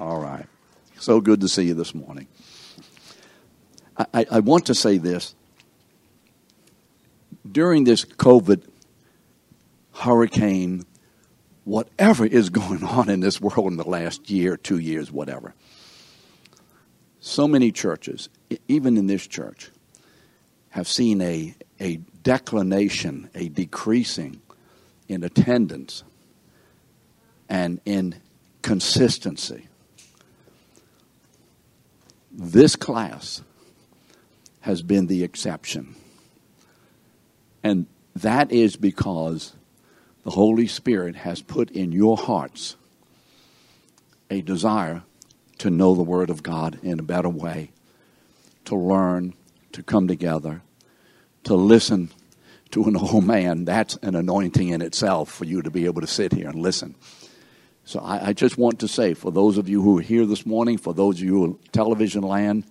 All right. So good to see you this morning. I, I, want to say this. During this COVID hurricane, whatever is going on in this world in the last year, two years, whatever, so many churches, even in this church, have seen a, a declination, a decreasing in attendance and in consistency. This class has been the exception. And that is because the Holy Spirit has put in your hearts a desire to know the Word of God in a better way, to learn, to come together, to listen to an old man. That's an anointing in itself for you to be able to sit here and listen. So I, I, just want to say, for those of you who are here this morning, for those of you who are television land,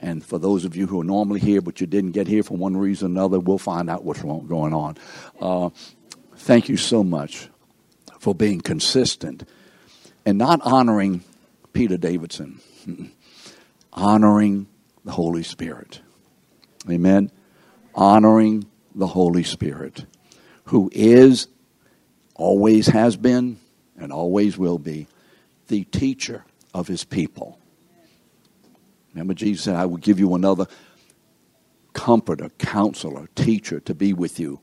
and for those of you who are normally here but you didn't get here for one reason or another, we'll find out what's going on. Uh, thank you so much for being consistent and not honoring Peter Davidson, honoring the Holy Spirit. Amen. Honoring the Holy Spirit, who is, always has been, and always will be the teacher of his people. Remember, Jesus said, I will give you another comforter, counselor, teacher to be with you.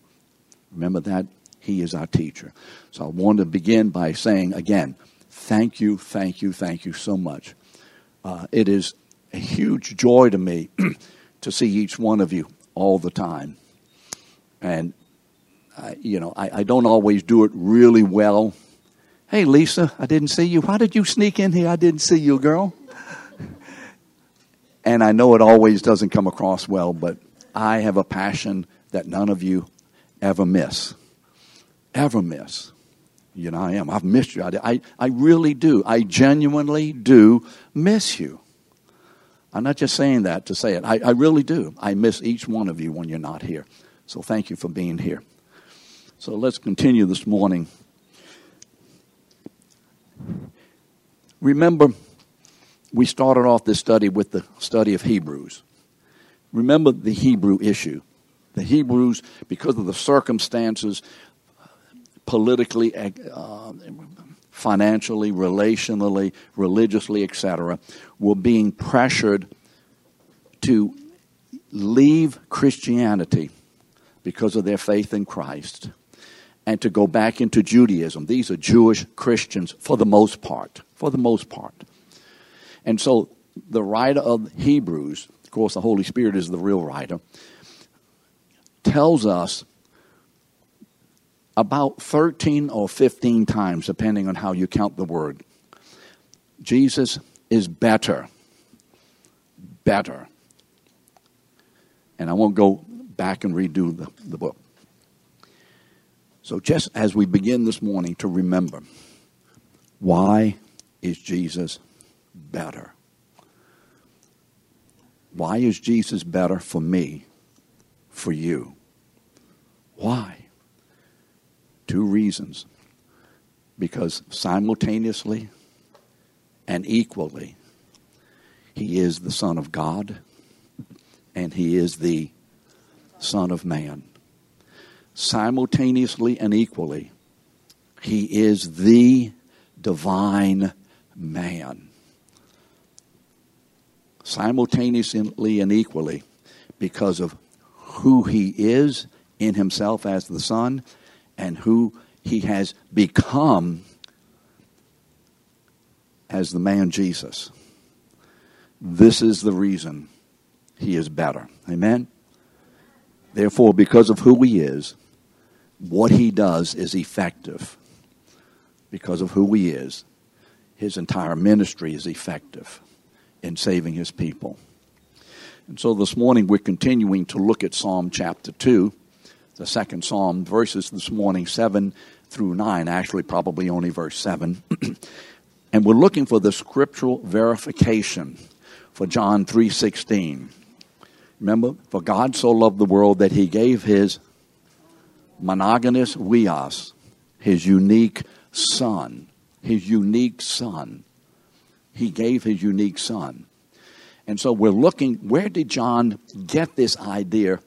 Remember that? He is our teacher. So I want to begin by saying again, thank you, thank you, thank you so much. Uh, it is a huge joy to me to see each one of you all the time. And, uh, you know, I, I don't always do it really well Hey, Lisa, I didn't see you. Why did you sneak in here? I didn't see you, girl. And I know it always doesn't come across well, but I have a passion that none of you ever miss. Ever miss. You know, I am. I've missed you. I, I, I really do. I genuinely do miss you. I'm not just saying that to say it. I, I really do. I miss each one of you when you're not here. So thank you for being here. So let's continue this morning Remember, we started off this study with the study of Hebrews. Remember the Hebrew issue. The Hebrews, because of the circumstances, politically, uh, financially, relationally, religiously, etc., were being pressured to leave Christianity because of their faith in Christ and to go back into Judaism. These are Jewish Christians for the most part. For the most part. And so the writer of Hebrews, of course, the Holy Spirit is the real writer, tells us about 13 or 15 times, depending on how you count the word. Jesus is better. Better. And I won't go back and redo the, the book. So, just as we begin this morning to remember, why is Jesus better? Why is Jesus better for me, for you? Why? Two reasons. Because simultaneously and equally, he is the Son of God and he is the Son of Man simultaneously and equally. He is the divine man. Simultaneously and equally because of who he is in himself as the Son and who he has become as the man Jesus. This is the reason he is better. Amen? Therefore, because of who he is, what he does is effective because of who he is. His entire ministry is effective in saving his people. And so this morning we're continuing to look at Psalm chapter 2, the second Psalm, verses this morning 7 through 9, actually, probably only verse 7. and we're looking for the scriptural verification for John 3:16. Remember, for God so loved the world that he gave his monogenes huios, his unique son, his unique son. he gave his unique son. And so we're looking, where did John get this idea,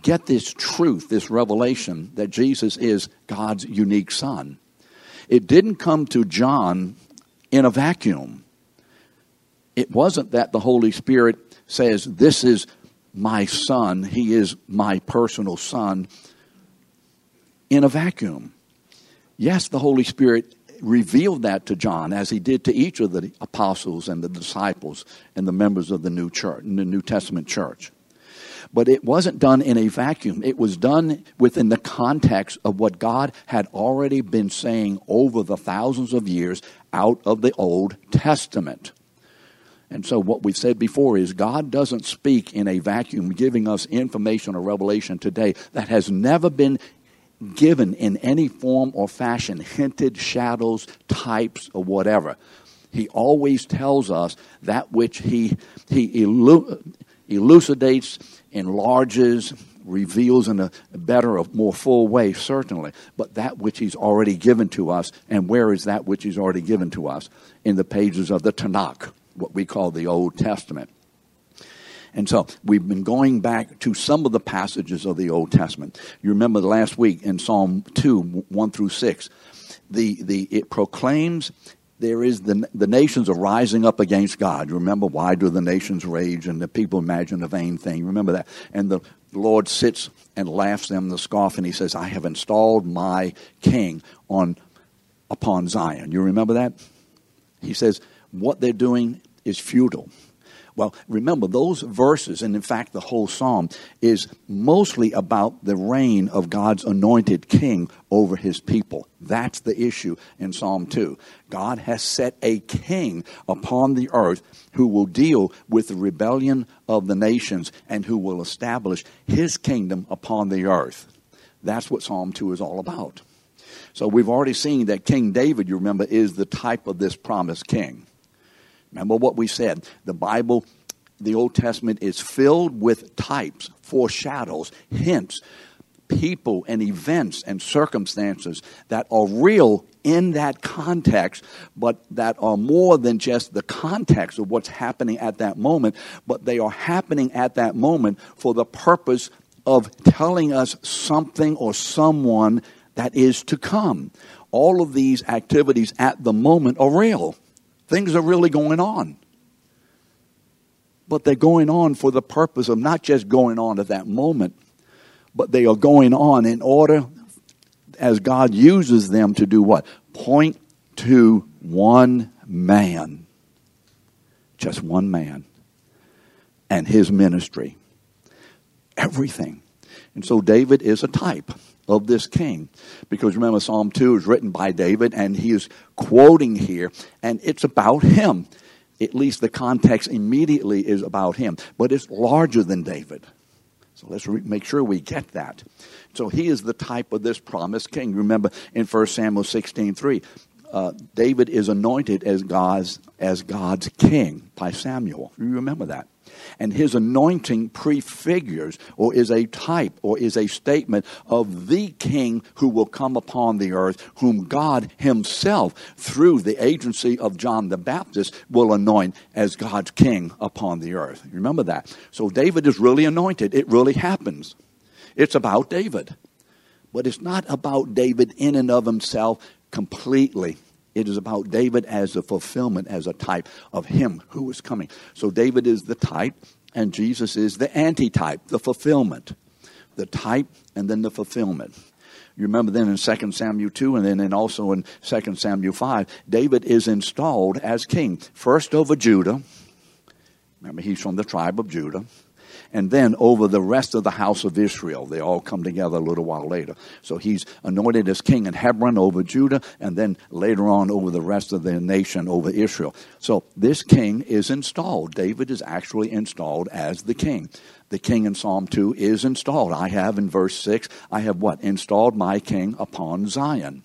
get this truth, this revelation that Jesus is God's unique son? It didn't come to John in a vacuum. It wasn't that the Holy Spirit says, This is my son, he is my personal son, in a vacuum. Yes, the Holy Spirit revealed that to John as he did to each of the apostles and the disciples and the members of the New Church, the New Testament church. But it wasn't done in a vacuum. It was done within the context of what God had already been saying over the thousands of years out of the Old Testament. And so, what we've said before is God doesn't speak in a vacuum, giving us information or revelation today that has never been given in any form or fashion, hinted, shadows, types, or whatever. He always tells us that which he, he elu- elucidates, enlarges, reveals in a better, more full way, certainly, but that which he's already given to us. And where is that which he's already given to us? In the pages of the Tanakh, what we call the Old Testament. And so we've been going back to some of the passages of the Old Testament. You remember last week in Psalm 2, 1 through 6, the, the, it proclaims there is the, the nations are rising up against God. You remember why do the nations rage and the people imagine a vain thing? Remember that. And the Lord sits and laughs them the scoff and he says, I have installed my king on upon Zion. You remember that? He says, what they're doing is futile. Well, remember, those verses, and in fact, the whole psalm, is mostly about the reign of God's anointed king over his people. That's the issue in Psalm 2. God has set a king upon the earth who will deal with the rebellion of the nations and who will establish his kingdom upon the earth. That's what Psalm 2 is all about. So we've already seen that King David, you remember, is the type of this promised king. Remember what we said. The Bible, the Old Testament, is filled with types, foreshadows, hints, people and events and circumstances that are real in that context, but that are more than just the context of what's happening at that moment, but they are happening at that moment for the purpose of telling us something or someone that is to come. All of these activities at the moment are real. Things are really going on. But they're going on for the purpose of not just going on at that moment, but they are going on in order as God uses them to do what? Point to one man. Just one man. And his ministry. Everything. And so David is a type of this king. Because remember, Psalm 2 is written by David, and he is quoting here, and it's about him. At least the context immediately is about him, but it's larger than David. So let's re- make sure we get that. So he is the type of this promised king. Remember in 1 Samuel 16 3, uh, David is anointed as God's, as God's king by Samuel. You remember that? And his anointing prefigures or is a type or is a statement of the king who will come upon the earth, whom God himself, through the agency of John the Baptist, will anoint as God's king upon the earth. Remember that. So David is really anointed. It really happens. It's about David. But it's not about David in and of himself completely. It is about David as a fulfillment, as a type of him who is coming. So David is the type, and Jesus is the antitype, the fulfillment. The type and then the fulfillment. You remember then in 2 Samuel 2 and then also in 2 Samuel 5, David is installed as king, first over Judah. Remember, he's from the tribe of Judah and then over the rest of the house of Israel. They all come together a little while later. So he's anointed as king in Hebron over Judah, and then later on over the rest of the nation, over Israel. So this king is installed. David is actually installed as the king. The king in Psalm 2 is installed. I have in verse 6, I have what? Installed my king upon Zion.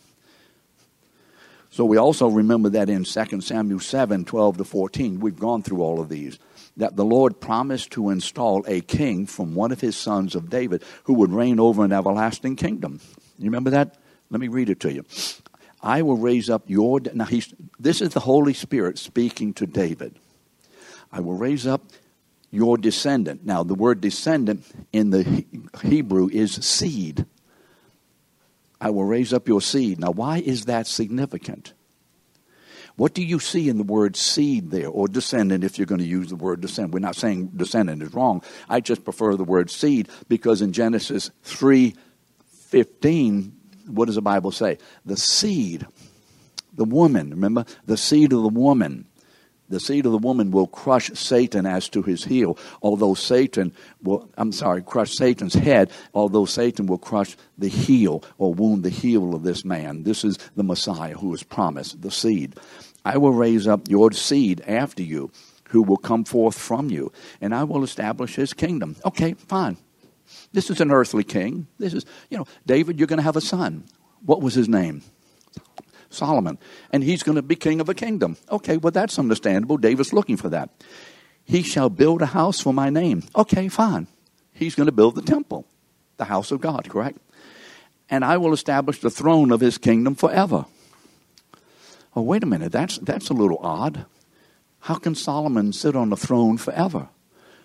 So we also remember that in 2 Samuel 7 12 to 14. We've gone through all of these that the Lord promised to install a king from one of his sons of David who would reign over an everlasting kingdom. You remember that? Let me read it to you. I will raise up your. Now, he's, this is the Holy Spirit speaking to David. I will raise up your descendant. Now, the word descendant in the Hebrew is seed. I will raise up your seed. Now, why is that significant? What do you see in the word seed there, or descendant if you're going to use the word descendant? We're not saying descendant is wrong. I just prefer the word seed because in Genesis 3 15, what does the Bible say? The seed, the woman, remember? The seed of the woman. The seed of the woman will crush Satan as to his heel, although Satan will, I'm sorry, crush Satan's head, although Satan will crush the heel or wound the heel of this man. This is the Messiah who is promised, the seed. I will raise up your seed after you, who will come forth from you, and I will establish his kingdom. Okay, fine. This is an earthly king. This is, you know, David, you're going to have a son. What was his name? Solomon. And he's going to be king of a kingdom. Okay, well, that's understandable. David's looking for that. He shall build a house for my name. Okay, fine. He's going to build the temple, the house of God, correct? And I will establish the throne of his kingdom forever. Oh, wait a minute. That's, that's a little odd. How can Solomon sit on the throne forever?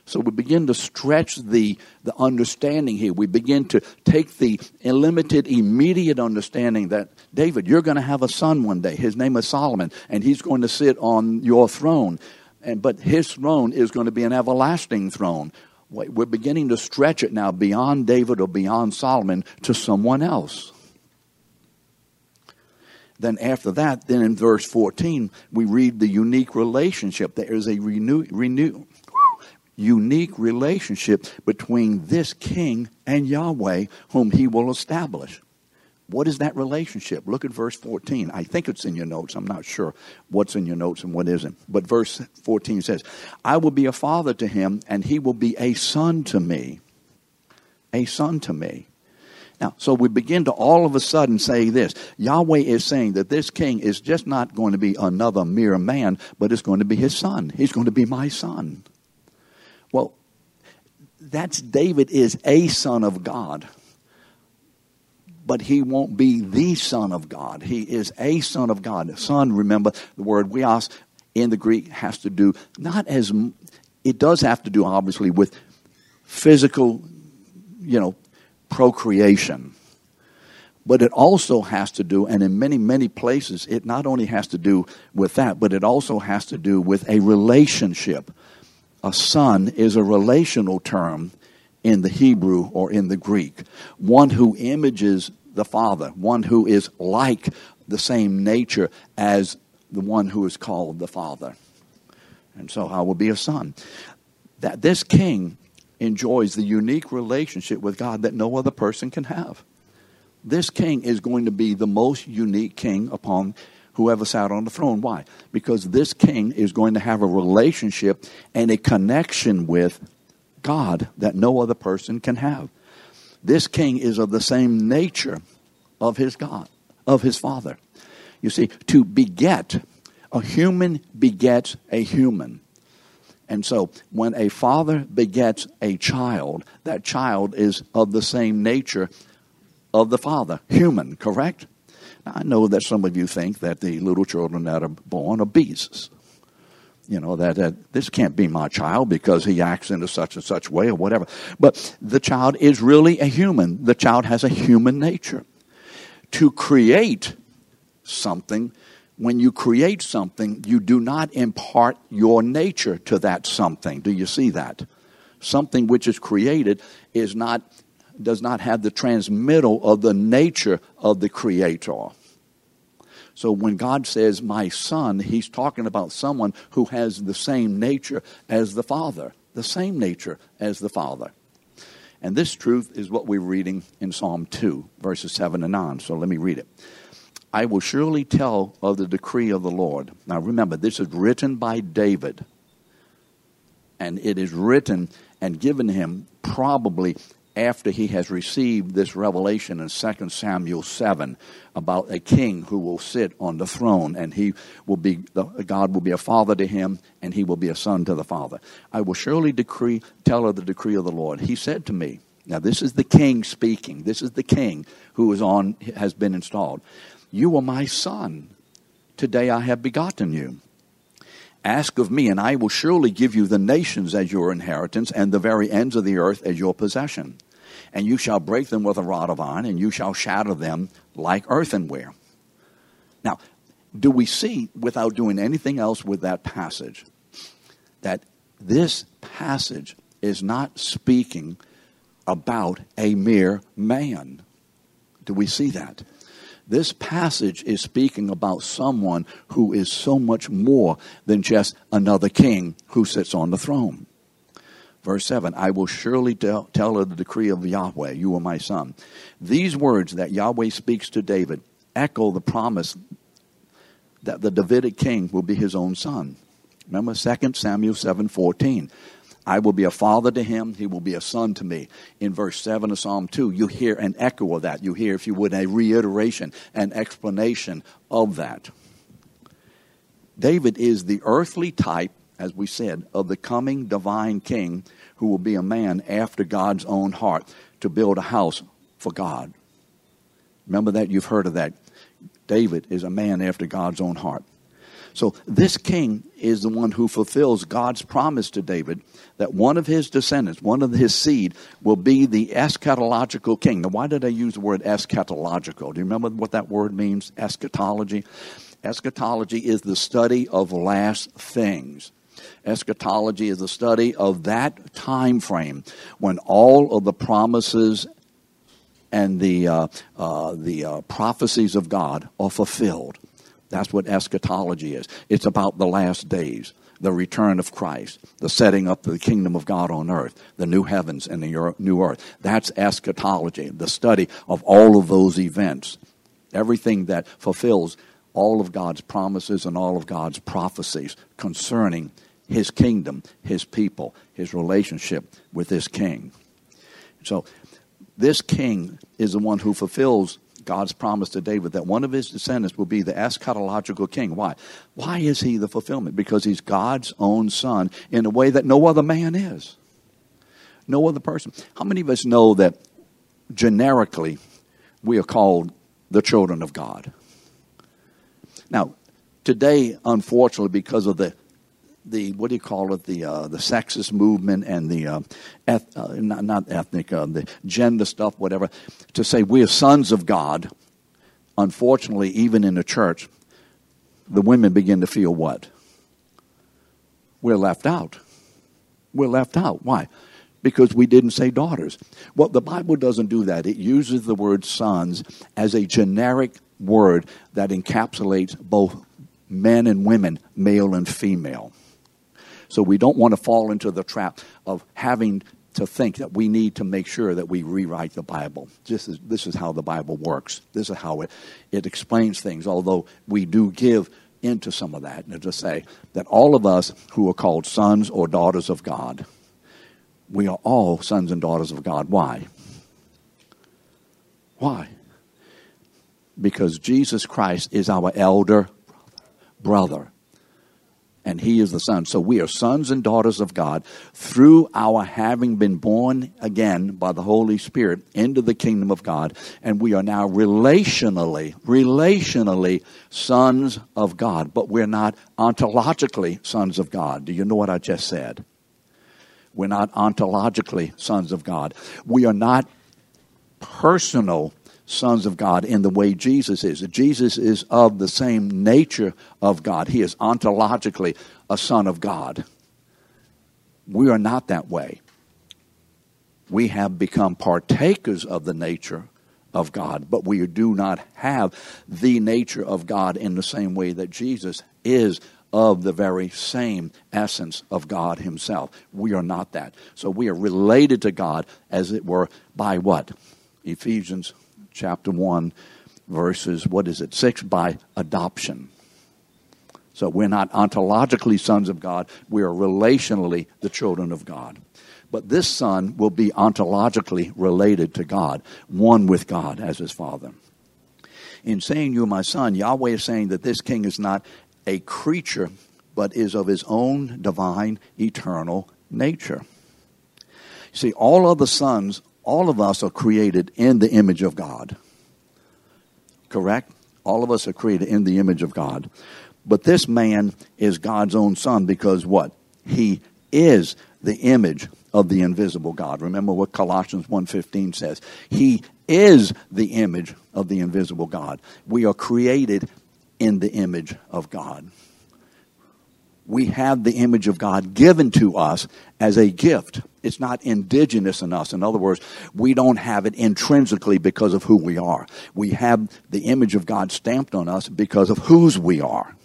So we begin to stretch the, the understanding here. We begin to take the limited, immediate understanding that, David, you're going to have a son one day. His name is Solomon, and he's going to sit on your throne. And, but his throne is going to be an everlasting throne. We're beginning to stretch it now beyond David or beyond Solomon to someone else. Then after that, then in verse 14, we read the unique relationship. There is a renew, renew, unique relationship between this king and Yahweh, whom he will establish. What is that relationship? Look at verse 14. I think it's in your notes. I'm not sure what's in your notes and what isn't. But verse 14 says, I will be a father to him, and he will be a son to me. A son to me. Now, so we begin to all of a sudden say this Yahweh is saying that this king is just not going to be another mere man, but it's going to be his son. He's going to be my son. Well, that's David is a son of God. But he won't be the son of God. He is a son of God. Son, remember the word huios in the Greek has to do not as it does have to do obviously with physical, you know, procreation. But it also has to do, and in many, many places, it not only has to do with that, but it also has to do with a relationship a son is a relational term in the Hebrew or in the Greek. One who images the Father, one who is like the same nature as the one who is called the Father. And so I will be a son. That this king enjoys the unique relationship with God that no other person can have. This king is going to be the most unique king upon whoever sat on the throne. Why? Because this king is going to have a relationship and a connection with God that no other person can have. This king is of the same nature of his God, of his father. You see, to beget, a human begets a human. And so, when a father begets a child, that child is of the same nature of the father, human, correct? I know that some of you think that the little children that are born are beasts. You know, that, that this can't be my child because he acts in a such and such way or whatever. But the child is really a human. The child has a human nature. To create something, when you create something, you do not impart your nature to that something. Do you see that? Something which is created is not does not have the transmittal of the nature of the Creator. So when God says, my son, he's talking about someone who has the same nature as the Father, the same nature as the Father. And this truth is what we're reading in Psalm 2, verses 7 and 9. So let me read it. I will surely tell of the decree of the Lord. Now remember, this is written by David. And it is written and given him probably after he has received this revelation in 2 Samuel 7 about a king who will sit on the throne and he will be God will be a father to him and he will be a son to the father. I will surely decree tell of the decree of the Lord. He said to me, now this is the king speaking. This is the king who is on has been installed. You are my son. Today I have begotten you. Ask of me, and I will surely give you the nations as your inheritance, and the very ends of the earth as your possession. And you shall break them with a rod of iron, and you shall shatter them like earthenware. Now, do we see, without doing anything else with that passage, that this passage is not speaking about a mere man? Do we see that? This passage is speaking about someone who is so much more than just another king who sits on the throne. Verse 7 I will surely tell, tell of the decree of Yahweh, you are my son. These words that Yahweh speaks to David echo the promise that the Davidic king will be his own son. Remember 2 Samuel 7:14. I will be a father to him, he will be a son to me. In verse 7 of Psalm 2, you hear an echo of that. You hear, if you would, a reiteration, an explanation of that. David is the earthly type, as we said, of the coming divine king who will be a man after God's own heart to build a house for God. Remember that? You've heard of that. David is a man after God's own heart. So this king is the one who fulfills God's promise to David that one of his descendants, one of his seed, will be the eschatological king. Now, why did I use the word eschatological? Do you remember what that word means? Eschatology. Eschatology is the study of last things. Eschatology is the study of that time frame when all of the promises and the uh, uh, the uh, prophecies of God are fulfilled. That's what eschatology is. It's about the last days, the return of Christ, the setting up of the kingdom of God on earth, the new heavens and the new earth. That's eschatology, the study of all of those events. Everything that fulfills all of God's promises and all of God's prophecies concerning his kingdom, his people, his relationship with this king. So, this king is the one who fulfills God's promise to David that one of his descendants will be the eschatological king. Why? Why is he the fulfillment? Because he's God's own son in a way that no other man is. No other person. How many of us know that generically we are called the children of God? Now, today, unfortunately, because of the the what do you call it the uh, the sexist movement and the uh, eth- uh, not, not ethnic uh, the gender stuff whatever to say we are sons of God. Unfortunately, even in the church, the women begin to feel what we're left out. We're left out. Why? Because we didn't say daughters. Well, the Bible doesn't do that. It uses the word sons as a generic word that encapsulates both men and women, male and female. So we don't want to fall into the trap of having to think that we need to make sure that we rewrite the Bible. This is, this is how the Bible works. This is how it, it explains things, although we do give into some of that. And to say that all of us who are called sons or daughters of God, we are all sons and daughters of God. Why? Why? Because Jesus Christ is our elder brother and he is the Son. So we are sons and daughters of God through our having been born again by the Holy Spirit into the kingdom of God. And we are now relationally, relationally sons of God. But we're not ontologically sons of God. Do you know what I just said? We're not ontologically sons of God. We are not personal sons of God in the way Jesus is. Jesus is of the same nature of God. He is ontologically a son of God. We are not that way. We have become partakers of the nature of God, but we do not have the nature of God in the same way that Jesus is of the very same essence of God Himself. We are not that. So we are related to God, as it were, by what? Ephesians chapter 1, verses, what is it, 6, by adoption. So we're not ontologically sons of God, we are relationally the children of God. But this son will be ontologically related to God, one with God as his father. In saying, You are my son, Yahweh is saying that this king is not a creature, but is of his own divine, eternal nature. See, all other sons all of us are created in the image of God. Correct? All of us are created in the image of God. But this man is God's own son because what? He is the image of the invisible God. Remember what Colossians 1:15 says. He is the image of the invisible God. We are created in the image of God. We have the image of God given to us as a gift. It's not indigenous in us. In other words, we don't have it intrinsically because of who we are. We have the image of God stamped on us because of whose we are.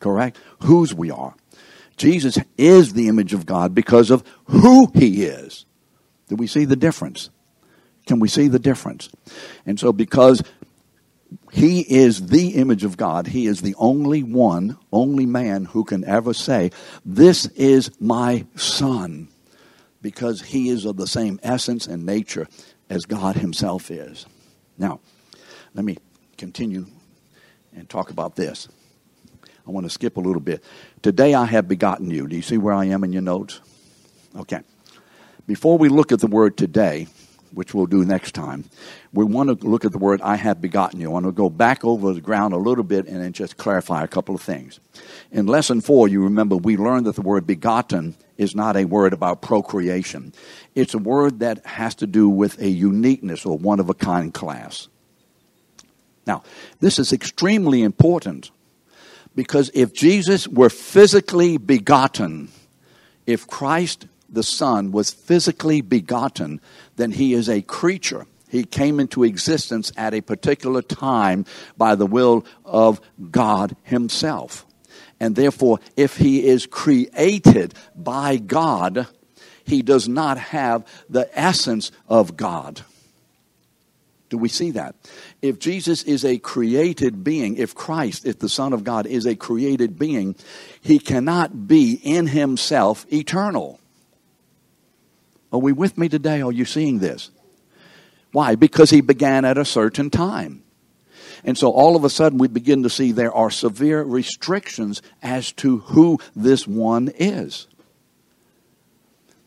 Correct? Whose we are. Jesus is the image of God because of who he is. Do we see the difference? Can we see the difference? And so, because he is the image of God, he is the only one, only man who can ever say, This is my son, because he is of the same essence and nature as God himself is. Now, let me continue and talk about this. I want to skip a little bit. Today I have begotten you. Do you see where I am in your notes? Okay. Before we look at the word today, which we'll do next time, we want to look at the word I have begotten you. I want to go back over the ground a little bit and then just clarify a couple of things. In lesson four, you remember we learned that the word begotten is not a word about procreation. It's a word that has to do with a uniqueness or one of a kind class. Now, this is extremely important because if Jesus were physically begotten, if Christ the Son was physically begotten, then he is a creature. He came into existence at a particular time by the will of God Himself. And therefore, if He is created by God, He does not have the essence of God. Do we see that? If Jesus is a created being, if Christ, if the Son of God is a created being, he cannot be in himself eternal. Are we with me today? Are you seeing this? Why? Because he began at a certain time. And so all of a sudden we begin to see there are severe restrictions as to who this one is.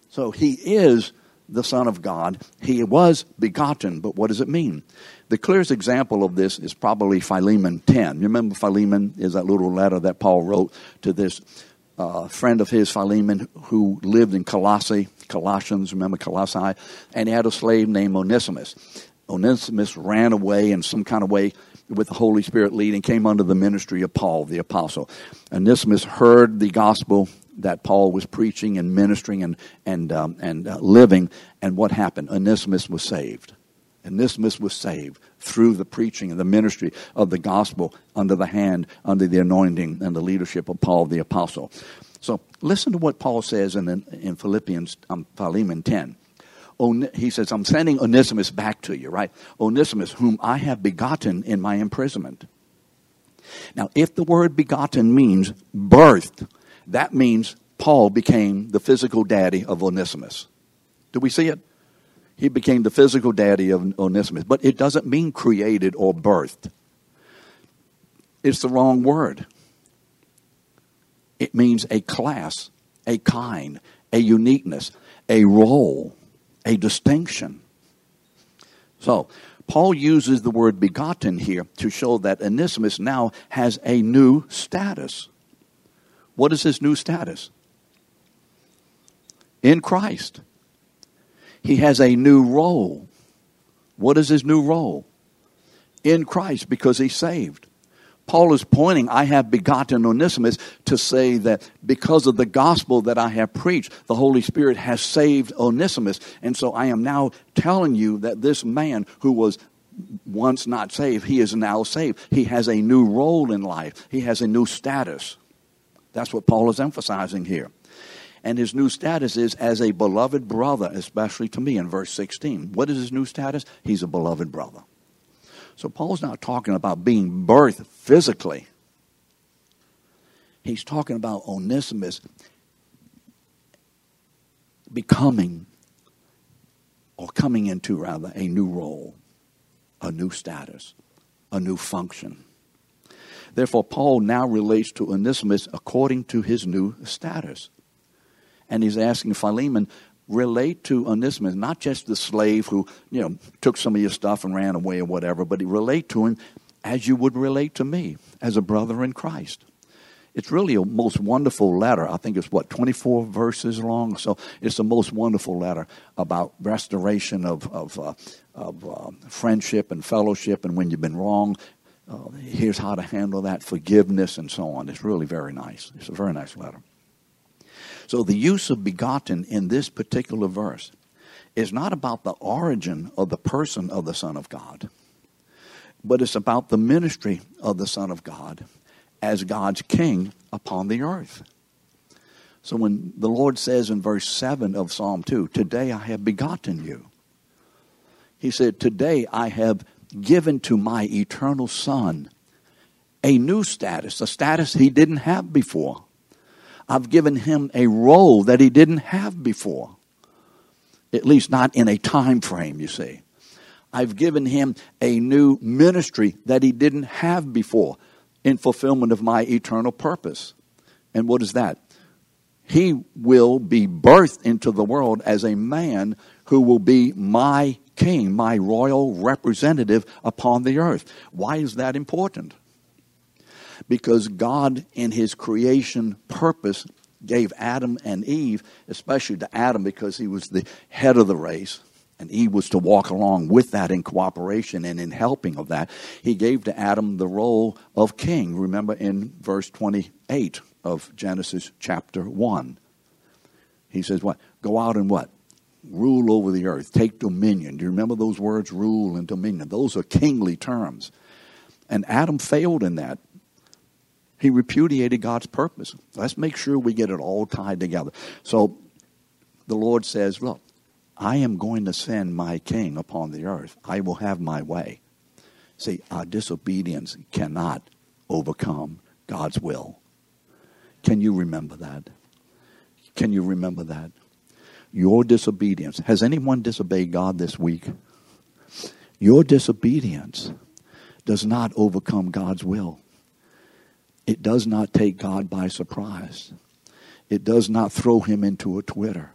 So he is the Son of God. He was begotten, but what does it mean? The clearest example of this is probably Philemon 10. You remember Philemon is that little letter that Paul wrote to this uh, friend of his, Philemon, who lived in Colossae, Colossians, remember Colossae, and he had a slave named Onesimus. Onesimus ran away in some kind of way with the Holy Spirit leading, came under the ministry of Paul, the apostle. Onesimus heard the gospel that Paul was preaching and ministering and and um, and uh, living, and what happened? Onesimus was saved. Onesimus was saved through the preaching and the ministry of the gospel under the hand, under the anointing and the leadership of Paul the apostle. So listen to what Paul says in in Philippians um, Philemon ten. he says, I'm sending Onesimus back to you, right? Onesimus, whom I have begotten in my imprisonment. Now, if the word begotten means birthed, that means Paul became the physical daddy of Onesimus. Do we see it? He became the physical daddy of Onesimus. But it doesn't mean created or birthed. It's the wrong word. It means a class, a kind, a uniqueness, a role, a distinction. So, Paul uses the word begotten here to show that Onesimus now has a new status. What is his new status? In Christ. He has a new role. What is his new role? In Christ, because he's saved. Paul is pointing, I have begotten Onesimus to say that because of the gospel that I have preached, the Holy Spirit has saved Onesimus. And so I am now telling you that this man who was once not saved, he is now saved. He has a new role in life, he has a new status. That's what Paul is emphasizing here. And his new status is as a beloved brother, especially to me in verse 16. What is his new status? He's a beloved brother. So Paul's not talking about being birthed physically. He's talking about Onesimus becoming or coming into rather a new role, a new status, a new function. Therefore, Paul now relates to Onesimus according to his new status. And he's asking Philemon, relate to Onesimus, not just the slave who, you know, took some of your stuff and ran away or whatever, but relate to him as you would relate to me as a brother in Christ. It's really a most wonderful letter. I think it's what, 24 verses long? So it's the most wonderful letter about restoration of, of, uh, of uh, friendship and fellowship and when you've been wrong. Uh, here's how to handle that, forgiveness, and so on. It's really very nice. It's a very nice letter. So the use of begotten in this particular verse is not about the origin of the person of the Son of God, but it's about the ministry of the Son of God as God's king upon the earth. So when the Lord says in verse 7 of Psalm 2, Today I have begotten you, he said, Today I have given to my eternal Son a new status, a status he didn't have before. I've given him a role that he didn't have before. At least not in a time frame, you see. I've given him a new ministry that he didn't have before in fulfillment of my eternal purpose. And what is that? He will be birthed into the world as a man who will be my king, my royal representative upon the earth. Why is that important? Because God, in his creation purpose, gave Adam and Eve, especially to Adam because he was the head of the race, and Eve was to walk along with that in cooperation and in helping of that. He gave to Adam the role of king. Remember in verse 28 of Genesis chapter 1. He says, What? Go out and what? Rule over the earth. Take dominion. Do you remember those words, rule and dominion? Those are kingly terms. And Adam failed in that. He repudiated God's purpose. Let's make sure we get it all tied together. So the Lord says, Look, I am going to send my king upon the earth. I will have my way. See, our disobedience cannot overcome God's will. Can you remember that? Can you remember that? Your disobedience. Has anyone disobeyed God this week? Your disobedience does not overcome God's will. It does not take God by surprise. It does not throw him into a Twitter.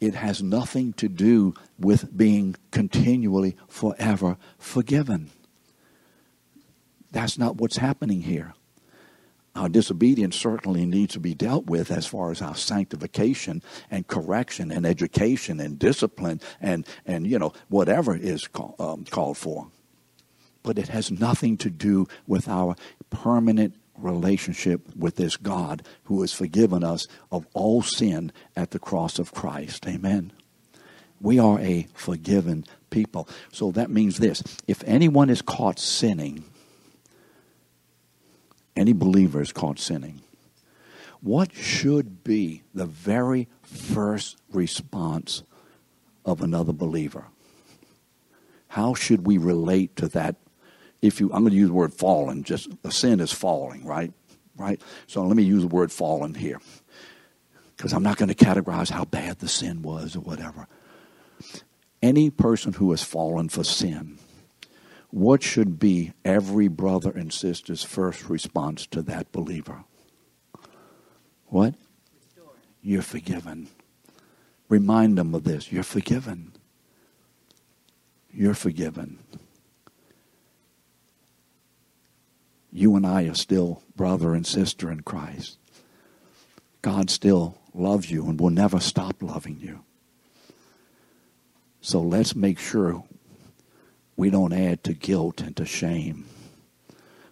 It has nothing to do with being continually, forever forgiven. That's not what's happening here. Our disobedience certainly needs to be dealt with as far as our sanctification and correction and education and discipline and, and you know, whatever is call, um, called for. But it has nothing to do with our permanent relationship with this God who has forgiven us of all sin at the cross of Christ. Amen. We are a forgiven people. So that means this if anyone is caught sinning, any believer is caught sinning, what should be the very first response of another believer? How should we relate to that if you, I'm going to use the word fallen, just a sin is falling, right? Right? So let me use the word fallen here. Because I'm not going to categorize how bad the sin was or whatever. Any person who has fallen for sin, what should be every brother and sister's first response to that believer? What? You're forgiven. Remind them of this. You're forgiven. You're forgiven. You and I are still brother and sister in Christ. God still loves you and will never stop loving you. So let's make sure we don't add to guilt and to shame.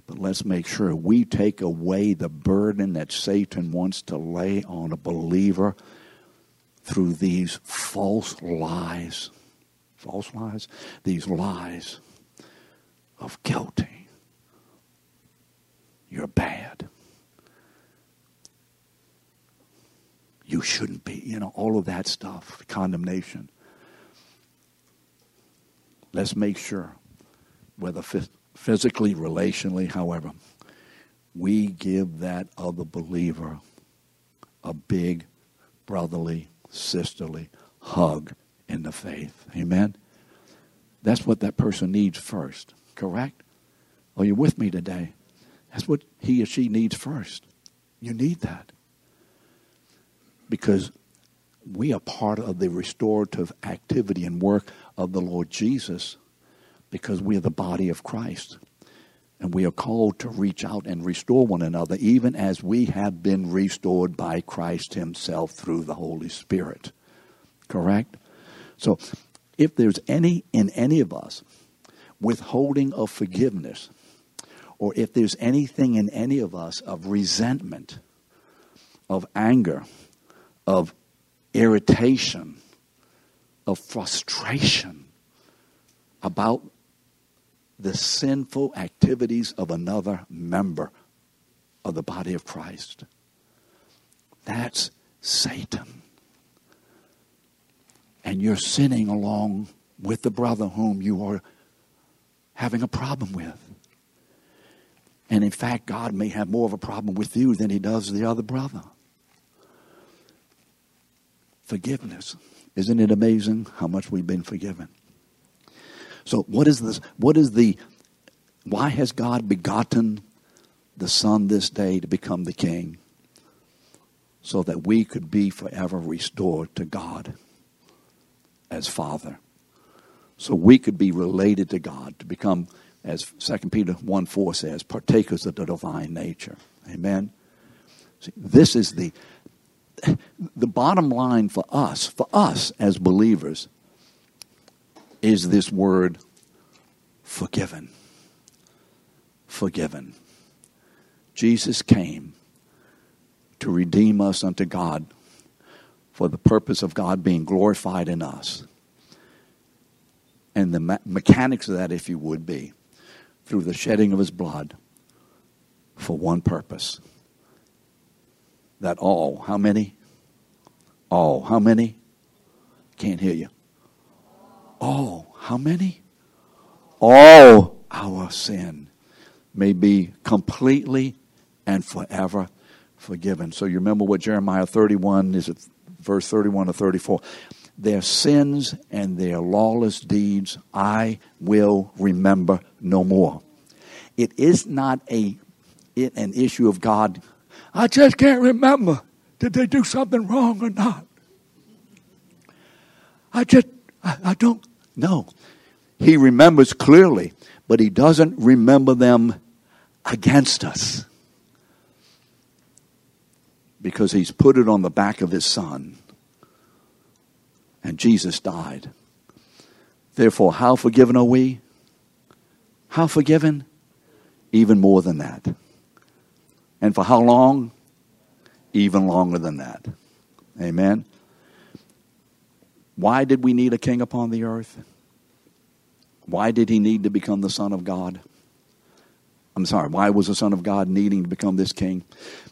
But let's make sure we take away the burden that Satan wants to lay on a believer through these false lies. False lies? These lies of guilty you're bad. You shouldn't be. You know, all of that stuff, condemnation. Let's make sure, whether physically, relationally, however, we give that other believer a big brotherly, sisterly hug in the faith. Amen? That's what that person needs first, correct? Are you with me today? That's what he or she needs first. You need that. Because we are part of the restorative activity and work of the Lord Jesus because we are the body of Christ. And we are called to reach out and restore one another, even as we have been restored by Christ Himself through the Holy Spirit. Correct? So, if there's any in any of us withholding of forgiveness, or if there's anything in any of us of resentment, of anger, of irritation, of frustration about the sinful activities of another member of the body of Christ. That's Satan. And you're sinning along with the brother whom you are having a problem with. And in fact, God may have more of a problem with you than he does the other brother. Forgiveness. Isn't it amazing how much we've been forgiven? So, what is this? What is the. Why has God begotten the Son this day to become the King? So that we could be forever restored to God as Father. So we could be related to God, to become, as 2 Peter 1 4 says, partakers of the divine nature. Amen? See, this is the the bottom line for us, for us as believers, is this word forgiven. Forgiven. Jesus came to redeem us unto God for the purpose of God being glorified in us. And the me- mechanics of that, if you would be, through the shedding of his blood for one purpose that all, how many? All, how many? Can't hear you. All, how many? All our sin may be completely and forever forgiven. So you remember what Jeremiah 31 is it verse 31 to 34. Their sins and their lawless deeds I will remember no more. It is not a it, an issue of God I just can't remember. Did they do something wrong or not? I just, I, I don't know. He remembers clearly, but he doesn't remember them against us because he's put it on the back of his son. And Jesus died. Therefore, how forgiven are we? How forgiven? Even more than that. And for how long? Even longer than that. Amen. Why did we need a king upon the earth? Why did he need to become the Son of God? I'm sorry, why was the Son of God needing to become this king?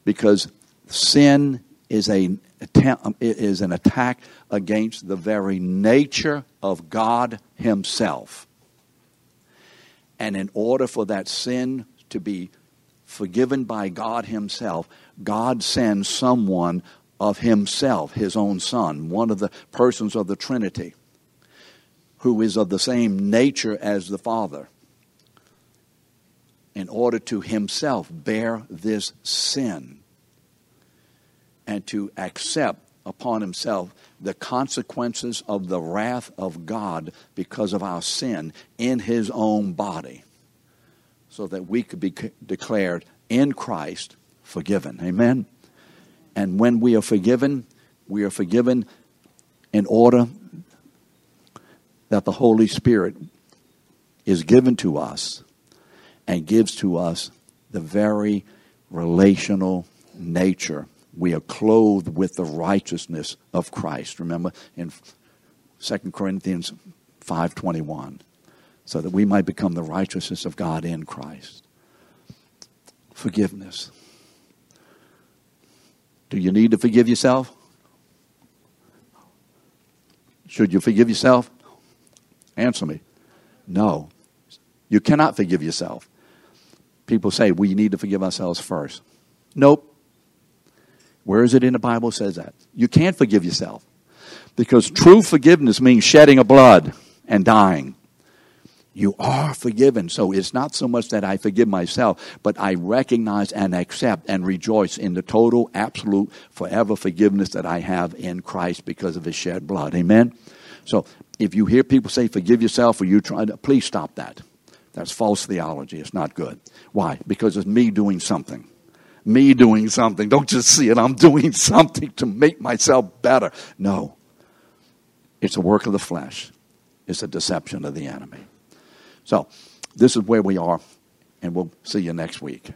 Because sin is, a, Um, is an attack against the very nature of God Himself. And in order for that sin to be forgiven by God Himself, God sends someone of Himself, His own Son, one of the persons of the Trinity, who is of the same nature as the Father, in order to Himself bear this sin and to accept upon Himself the consequences of the wrath of God because of our sin in His own body so that we could be declared in Christ forgiven. Amen. And when we are forgiven, we are forgiven in order that the Holy Spirit is given to us and gives to us the very relational nature. We are clothed with the righteousness of Christ. Remember in 2 Corinthians 5:21 so that we might become the righteousness of God in Christ. Forgiveness. Do you need to forgive yourself? Should you forgive yourself? Answer me. No. You cannot forgive yourself. People say we need to forgive ourselves first. Nope. Where is it in the Bible says that? You can't forgive yourself. Because true forgiveness means shedding of blood and dying. You are forgiven. So it's not so much that I forgive myself, but I recognize and accept and rejoice in the total, absolute, forever forgiveness that I have in Christ because of his shed blood. Amen? So if you hear people say forgive yourself or you try to, please stop that. That's false theology. It's not good. Why? Because it's me doing something. Me doing something. Don't just see it. I'm doing something to make myself better. No. It's a work of the flesh. It's a deception of the enemy. So, this is where we are, and we'll see you next week.